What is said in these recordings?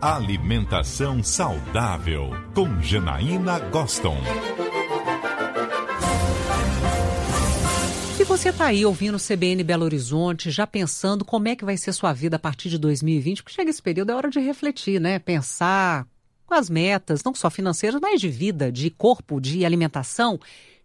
Alimentação saudável com Janaína Goston. Se você está aí ouvindo o CBN Belo Horizonte, já pensando como é que vai ser sua vida a partir de 2020, porque chega esse período, é hora de refletir, né? Pensar com as metas, não só financeiras, mas de vida, de corpo, de alimentação.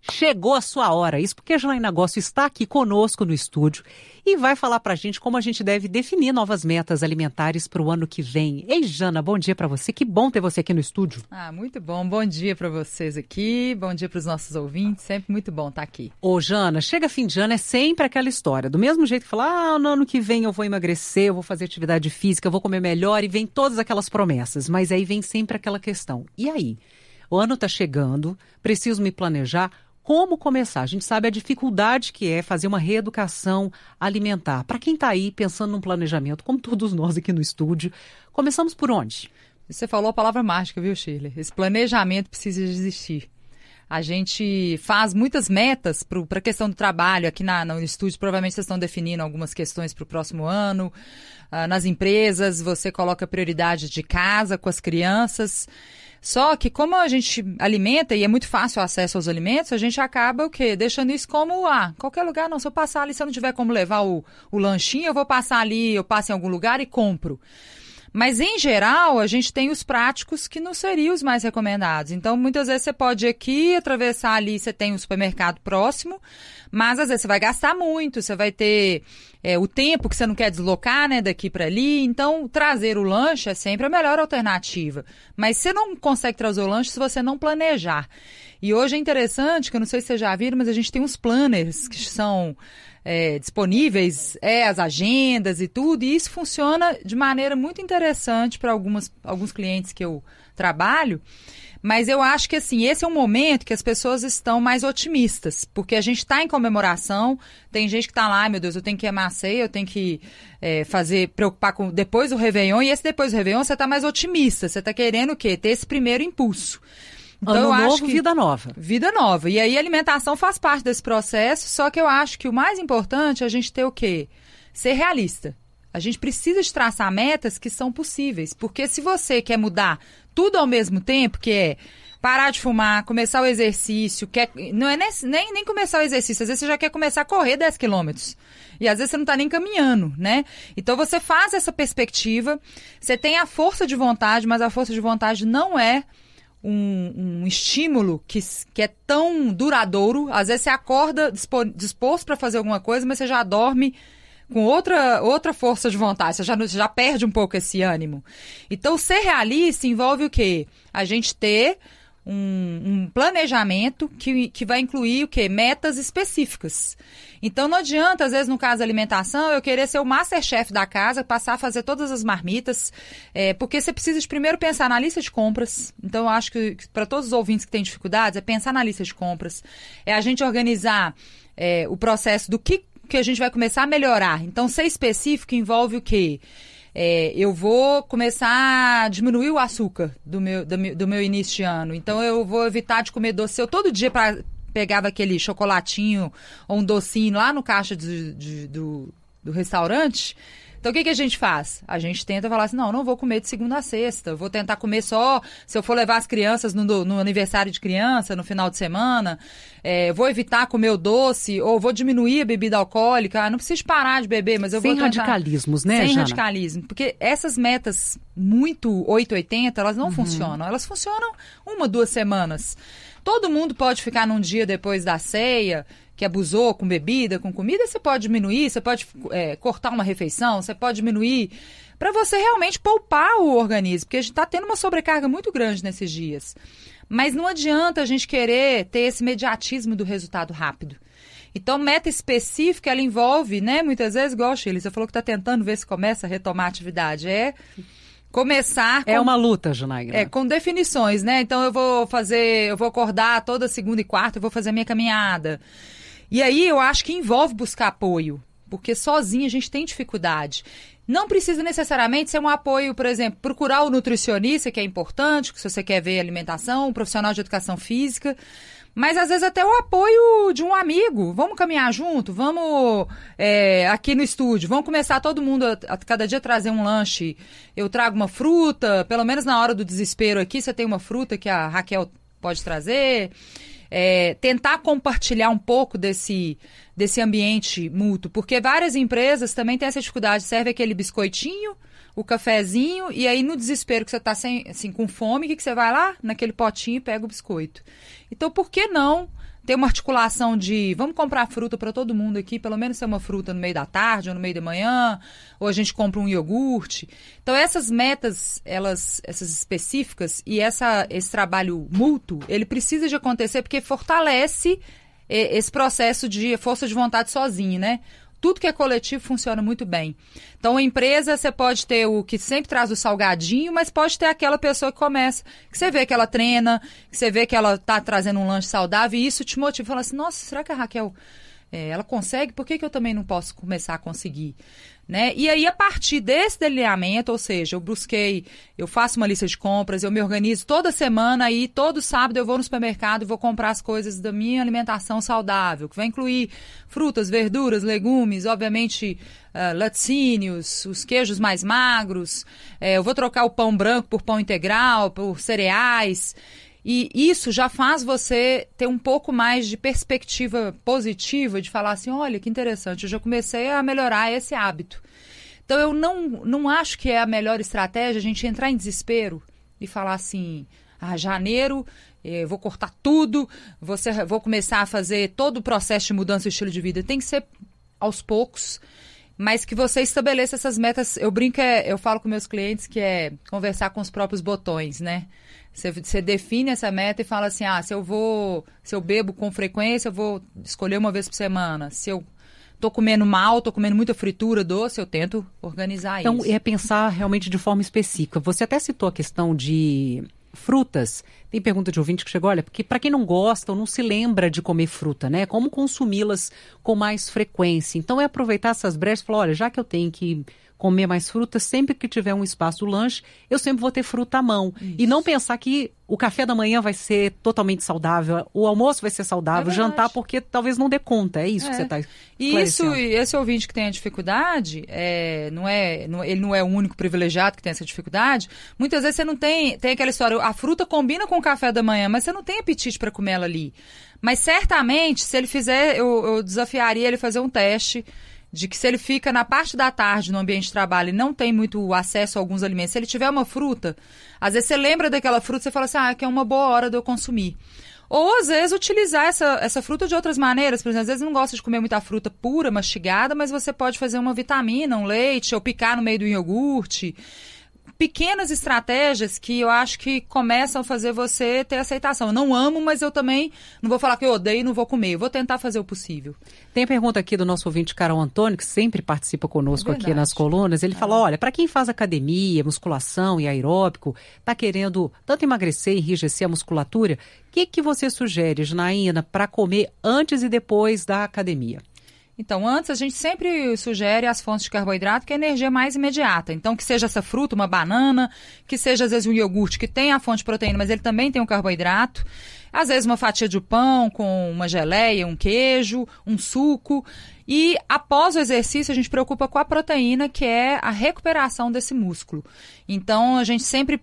Chegou a sua hora. Isso porque a Janaína Gosto está aqui conosco no estúdio e vai falar para a gente como a gente deve definir novas metas alimentares para o ano que vem. Ei, Jana, bom dia para você. Que bom ter você aqui no estúdio. Ah, muito bom. Bom dia para vocês aqui. Bom dia para os nossos ouvintes. Sempre muito bom estar tá aqui. Ô, Jana, chega fim de ano é sempre aquela história. Do mesmo jeito que falar, ah, no ano que vem eu vou emagrecer, eu vou fazer atividade física, eu vou comer melhor e vem todas aquelas promessas. Mas aí vem sempre aquela questão. E aí? O ano está chegando, preciso me planejar como começar? A gente sabe a dificuldade que é fazer uma reeducação alimentar. Para quem está aí pensando num planejamento, como todos nós aqui no estúdio, começamos por onde? Você falou a palavra mágica, viu, Shirley? Esse planejamento precisa existir. A gente faz muitas metas para a questão do trabalho. Aqui na, no estúdio, provavelmente vocês estão definindo algumas questões para o próximo ano. Uh, nas empresas, você coloca prioridade de casa com as crianças. Só que como a gente alimenta e é muito fácil o acesso aos alimentos, a gente acaba o quê? Deixando isso como, ah, qualquer lugar, não, se eu passar ali, se eu não tiver como levar o, o lanchinho, eu vou passar ali, eu passo em algum lugar e compro. Mas, em geral, a gente tem os práticos que não seriam os mais recomendados. Então, muitas vezes você pode ir aqui, atravessar ali, você tem um supermercado próximo, mas às vezes você vai gastar muito, você vai ter é, o tempo que você não quer deslocar, né, daqui para ali. Então, trazer o lanche é sempre a melhor alternativa. Mas você não consegue trazer o lanche se você não planejar. E hoje é interessante, que eu não sei se vocês já viram, mas a gente tem uns planners que são é, disponíveis, é, as agendas e tudo, e isso funciona de maneira muito interessante para alguns clientes que eu trabalho. Mas eu acho que assim, esse é um momento que as pessoas estão mais otimistas, porque a gente está em comemoração, tem gente que está lá, meu Deus, eu tenho que ceia, eu tenho que é, fazer, preocupar com depois do Réveillon, e esse depois do Réveillon você está mais otimista, você está querendo o quê? Ter esse primeiro impulso. Então, ano eu novo, acho que, vida nova. Vida nova. E aí a alimentação faz parte desse processo, só que eu acho que o mais importante é a gente ter o quê? Ser realista. A gente precisa de traçar metas que são possíveis. Porque se você quer mudar tudo ao mesmo tempo, que é parar de fumar, começar o exercício, quer, não é nem, nem começar o exercício, às vezes você já quer começar a correr 10 quilômetros. E às vezes você não está nem caminhando, né? Então você faz essa perspectiva, você tem a força de vontade, mas a força de vontade não é um, um estímulo que, que é tão duradouro. Às vezes você acorda disposto para fazer alguma coisa, mas você já dorme com outra, outra força de vontade, você já, já perde um pouco esse ânimo. Então, ser realista envolve o quê? A gente ter um, um, planejamento que, que vai incluir o quê? Metas específicas. Então não adianta, às vezes, no caso da alimentação, eu querer ser o masterchef da casa, passar a fazer todas as marmitas, é, porque você precisa de primeiro pensar na lista de compras. Então, eu acho que, que para todos os ouvintes que têm dificuldades, é pensar na lista de compras. É a gente organizar é, o processo do que, que a gente vai começar a melhorar. Então, ser específico envolve o quê? É, eu vou começar a diminuir o açúcar do meu, do meu, do meu início de ano. Então eu vou evitar de comer doce. Eu todo dia para pegava aquele chocolatinho ou um docinho lá no caixa de, de, do, do restaurante. Então, o que, que a gente faz? A gente tenta falar assim: não, não vou comer de segunda a sexta. Vou tentar comer só se eu for levar as crianças no, no aniversário de criança, no final de semana. É, vou evitar comer o doce, ou vou diminuir a bebida alcoólica. Ah, não preciso parar de beber, mas eu Sem vou. Sem radicalismos, né, Sem Jana? radicalismo. Porque essas metas muito 880, elas não uhum. funcionam. Elas funcionam uma, duas semanas. Todo mundo pode ficar num dia depois da ceia que abusou com bebida, com comida, você pode diminuir, você pode é, cortar uma refeição, você pode diminuir para você realmente poupar o organismo, porque a gente está tendo uma sobrecarga muito grande nesses dias. Mas não adianta a gente querer ter esse mediatismo do resultado rápido. Então, meta específica, ela envolve, né? Muitas vezes, igual Chile, você falou que está tentando ver se começa a retomar a atividade. É começar é com, é uma luta Junaira. é com definições né então eu vou fazer eu vou acordar toda segunda e quarta eu vou fazer a minha caminhada e aí eu acho que envolve buscar apoio, porque sozinho a gente tem dificuldade. Não precisa necessariamente ser um apoio, por exemplo, procurar o nutricionista, que é importante, se você quer ver alimentação, um profissional de educação física. Mas às vezes até o apoio de um amigo. Vamos caminhar junto, vamos é, aqui no estúdio, vamos começar todo mundo a, a, cada dia trazer um lanche. Eu trago uma fruta, pelo menos na hora do desespero aqui, você tem uma fruta que a Raquel pode trazer. É, tentar compartilhar um pouco desse, desse ambiente mútuo, porque várias empresas também têm essa dificuldade, serve aquele biscoitinho, o cafezinho, e aí no desespero que você está assim, com fome, o que, que você vai lá? Naquele potinho e pega o biscoito. Então, por que não ter uma articulação de vamos comprar fruta para todo mundo aqui, pelo menos ser uma fruta no meio da tarde ou no meio da manhã, ou a gente compra um iogurte. Então essas metas, elas, essas específicas e essa esse trabalho mútuo, ele precisa de acontecer porque fortalece esse processo de força de vontade sozinho, né? Tudo que é coletivo funciona muito bem. Então, a empresa, você pode ter o que sempre traz o salgadinho, mas pode ter aquela pessoa que começa, que você vê que ela treina, que você vê que ela está trazendo um lanche saudável, e isso te motiva. Fala assim, nossa, será que a Raquel, é, ela consegue? Por que, que eu também não posso começar a conseguir? Né? E aí, a partir desse delineamento, ou seja, eu busquei, eu faço uma lista de compras, eu me organizo toda semana, aí todo sábado eu vou no supermercado e vou comprar as coisas da minha alimentação saudável, que vai incluir frutas, verduras, legumes, obviamente uh, laticínios, os queijos mais magros, é, eu vou trocar o pão branco por pão integral, por cereais. E isso já faz você ter um pouco mais de perspectiva positiva de falar assim: olha que interessante, eu já comecei a melhorar esse hábito. Então eu não, não acho que é a melhor estratégia a gente entrar em desespero e falar assim: ah, janeiro, eu vou cortar tudo, você, vou começar a fazer todo o processo de mudança de estilo de vida. Tem que ser aos poucos mas que você estabeleça essas metas. Eu brinco, é, eu falo com meus clientes que é conversar com os próprios botões, né? Você, você, define essa meta e fala assim: ah, se eu vou, se eu bebo com frequência, eu vou escolher uma vez por semana. Se eu tô comendo mal, tô comendo muita fritura, doce, eu tento organizar então, isso. Então, é pensar realmente de forma específica. Você até citou a questão de frutas. Tem pergunta de ouvinte que chegou, olha, porque para quem não gosta ou não se lembra de comer fruta, né? Como consumi-las com mais frequência. Então é aproveitar essas brechas e falar, olha, já que eu tenho que comer mais fruta, sempre que tiver um espaço do lanche, eu sempre vou ter fruta à mão. Isso. E não pensar que o café da manhã vai ser totalmente saudável, o almoço vai ser saudável, é jantar porque talvez não dê conta. É isso é. que você está E isso, esse ouvinte que tem a dificuldade, é, não é, não, ele não é o único privilegiado que tem essa dificuldade. Muitas vezes você não tem, tem aquela história, a fruta combina com o café da manhã, mas você não tem apetite para comer ela ali. Mas certamente, se ele fizer, eu, eu desafiaria ele fazer um teste de que se ele fica na parte da tarde no ambiente de trabalho e não tem muito acesso a alguns alimentos, se ele tiver uma fruta, às vezes você lembra daquela fruta e fala assim, ah, que é uma boa hora de eu consumir. Ou, às vezes, utilizar essa, essa fruta de outras maneiras. Por exemplo, às vezes não gosta de comer muita fruta pura, mastigada, mas você pode fazer uma vitamina, um leite, ou picar no meio do iogurte pequenas estratégias que eu acho que começam a fazer você ter aceitação. Eu não amo, mas eu também não vou falar que eu odeio e não vou comer. Eu vou tentar fazer o possível. Tem pergunta aqui do nosso ouvinte Carol Antônio, que sempre participa conosco é aqui nas colunas. Ele é. fala: olha, para quem faz academia, musculação e aeróbico, está querendo tanto emagrecer e enrijecer a musculatura, o que, que você sugere, Janaína, para comer antes e depois da academia? Então, antes a gente sempre sugere as fontes de carboidrato que é a energia mais imediata. Então, que seja essa fruta, uma banana, que seja às vezes um iogurte que tem a fonte de proteína, mas ele também tem um carboidrato. Às vezes uma fatia de pão com uma geleia, um queijo, um suco. E após o exercício, a gente preocupa com a proteína, que é a recuperação desse músculo. Então, a gente sempre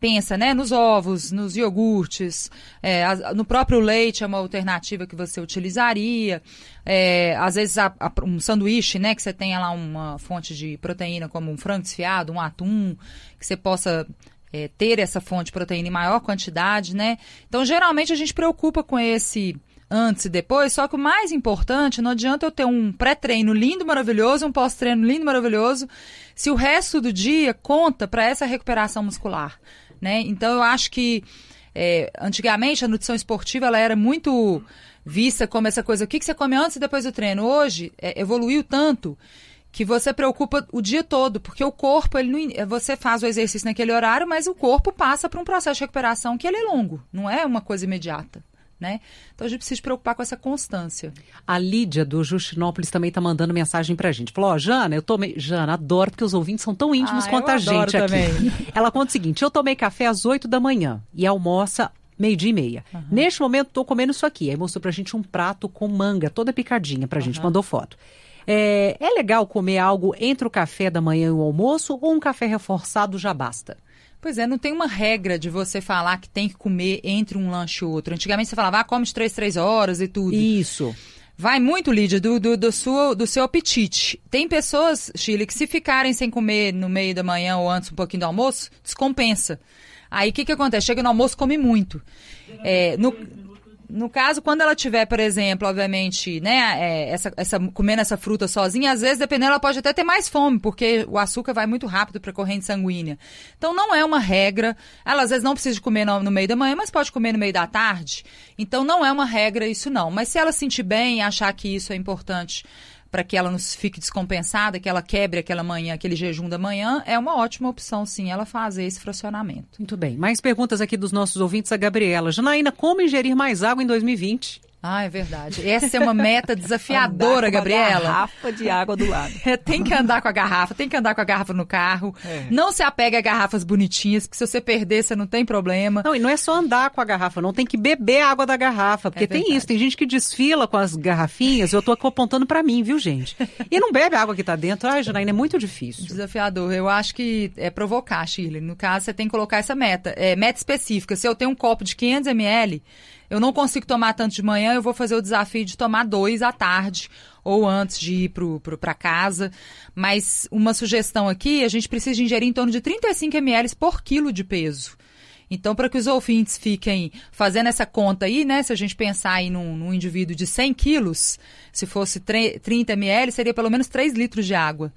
pensa né, nos ovos, nos iogurtes, é, no próprio leite é uma alternativa que você utilizaria. É, às vezes a, a, um sanduíche, né, que você tenha lá uma fonte de proteína como um frango desfiado, um atum, que você possa é, ter essa fonte de proteína em maior quantidade, né? Então, geralmente a gente preocupa com esse antes e depois, só que o mais importante, não adianta eu ter um pré-treino lindo, maravilhoso, um pós-treino lindo, maravilhoso, se o resto do dia conta para essa recuperação muscular né? Então eu acho que é, antigamente a nutrição esportiva ela era muito vista como essa coisa, o que, que você come antes e depois do treino. Hoje é, evoluiu tanto que você preocupa o dia todo, porque o corpo, ele não, você faz o exercício naquele horário, mas o corpo passa por um processo de recuperação que ele é longo, não é uma coisa imediata. Né? Então a gente precisa se preocupar com essa constância. A Lídia do Justinópolis também está mandando mensagem pra gente. Falou, ó, Jana, eu tomei. Jana, adoro porque os ouvintes são tão íntimos Ah, quanto a gente aqui. também. Ela conta o seguinte: eu tomei café às 8 da manhã e almoça meio-dia e meia. Neste momento, estou comendo isso aqui. Aí mostrou pra gente um prato com manga, toda picadinha pra gente, mandou foto. É, é legal comer algo entre o café da manhã e o almoço ou um café reforçado já basta? Pois é, não tem uma regra de você falar que tem que comer entre um lanche e outro. Antigamente você falava, ah, come de três, três horas e tudo. Isso. Vai muito, Lídia, do, do, do, sua- do seu apetite. Tem pessoas, Chile, que se ficarem sem comer no meio da manhã ou antes um pouquinho do almoço, descompensa. Aí o que, que acontece? Chega no almoço, come muito. É, no, no caso, quando ela tiver, por exemplo, obviamente, né, é, essa, essa, comendo essa fruta sozinha, às vezes, dependendo, ela pode até ter mais fome, porque o açúcar vai muito rápido para a corrente sanguínea. Então, não é uma regra. Ela, às vezes, não precisa comer no, no meio da manhã, mas pode comer no meio da tarde. Então, não é uma regra isso, não. Mas se ela sentir bem e achar que isso é importante para que ela não fique descompensada, que ela quebre aquela manhã, aquele jejum da manhã, é uma ótima opção, sim, ela fazer esse fracionamento. Muito bem. Mais perguntas aqui dos nossos ouvintes. A Gabriela. Janaína, como ingerir mais água em 2020? Ah, é verdade. Essa é uma meta desafiadora, Gabriela. garrafa de água do lado. É, tem que andar com a garrafa, tem que andar com a garrafa no carro. É. Não se apega a garrafas bonitinhas, porque se você perder, você não tem problema. Não, e não é só andar com a garrafa, não. Tem que beber a água da garrafa. Porque É tem isso, tem gente que desfila com as garrafinhas. Eu tô apontando pra mim, viu, gente? E não bebe a água que tá dentro. Ai, Janaína, é muito difícil. Desafiador. Eu acho que é provocar, Shirley. No caso, você tem que colocar essa meta. É, meta específica. Se eu tenho um copo de 500 ml, eu não consigo tomar tanto de manhã, eu vou fazer o desafio de tomar dois à tarde ou antes de ir para casa. Mas uma sugestão aqui, a gente precisa ingerir em torno de 35 ml por quilo de peso. Então, para que os ouvintes fiquem fazendo essa conta aí, né? Se a gente pensar aí num, num indivíduo de 100 quilos, se fosse tre- 30 ml, seria pelo menos 3 litros de água.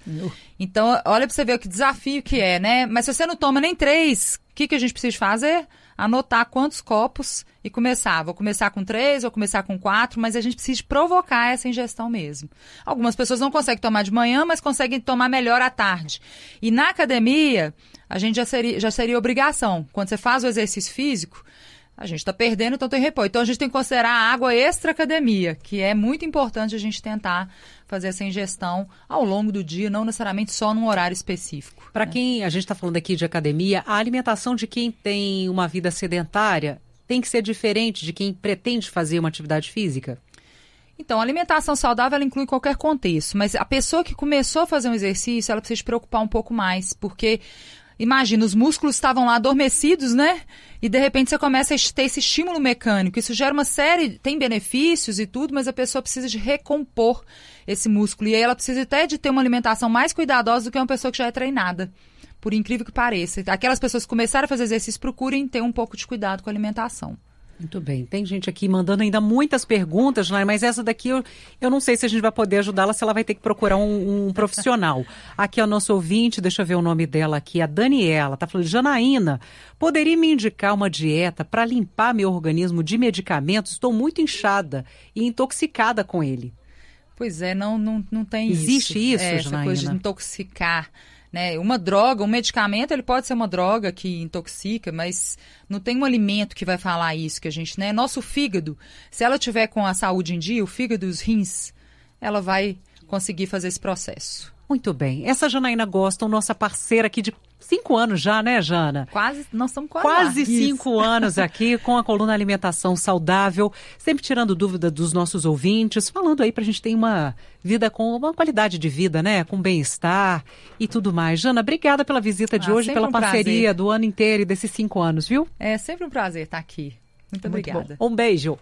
Então, olha para você ver que desafio que é, né? Mas se você não toma nem três, o que, que a gente precisa fazer? Anotar quantos copos e começar. Vou começar com três, vou começar com quatro, mas a gente precisa provocar essa ingestão mesmo. Algumas pessoas não conseguem tomar de manhã, mas conseguem tomar melhor à tarde. E na academia, a gente já seria, já seria obrigação. Quando você faz o exercício físico, a gente está perdendo, então tem repouso. Então a gente tem que considerar a água extra-academia, que é muito importante a gente tentar fazer essa ingestão ao longo do dia, não necessariamente só num horário específico. Para quem a gente está falando aqui de academia, a alimentação de quem tem uma vida sedentária tem que ser diferente de quem pretende fazer uma atividade física? Então, a alimentação saudável ela inclui qualquer contexto, mas a pessoa que começou a fazer um exercício, ela precisa se preocupar um pouco mais, porque imagina, os músculos estavam lá adormecidos, né? E de repente você começa a ter esse estímulo mecânico. Isso gera uma série, tem benefícios e tudo, mas a pessoa precisa de recompor esse músculo. E aí ela precisa até de ter uma alimentação mais cuidadosa do que uma pessoa que já é treinada. Por incrível que pareça. Aquelas pessoas que começaram a fazer exercício, procurem ter um pouco de cuidado com a alimentação. Muito bem. Tem gente aqui mandando ainda muitas perguntas, Janaína, mas essa daqui eu, eu não sei se a gente vai poder ajudá-la, se ela vai ter que procurar um, um profissional. Aqui é o nosso ouvinte, deixa eu ver o nome dela aqui, a Daniela. Tá falando, Janaína, poderia me indicar uma dieta para limpar meu organismo de medicamentos? Estou muito inchada e intoxicada com ele. Pois é, não, não, não tem Existe isso, é, essa Janaína? coisa de intoxicar. Né? Uma droga, um medicamento, ele pode ser uma droga que intoxica, mas não tem um alimento que vai falar isso que a gente, né? Nosso fígado, se ela tiver com a saúde em dia, o fígado e os rins, ela vai conseguir fazer esse processo. Muito bem. Essa Janaína Goston, nossa parceira aqui de cinco anos já, né, Jana? Quase, nós estamos quase. Quase cinco anos aqui com a coluna Alimentação Saudável, sempre tirando dúvida dos nossos ouvintes, falando aí pra gente ter uma vida com uma qualidade de vida, né? Com bem-estar e tudo mais. Jana, obrigada pela visita de Ah, hoje, pela um parceria prazer. do ano inteiro e desses cinco anos, viu? É sempre um prazer estar aqui. Muito, Muito obrigada. bom. Um beijo.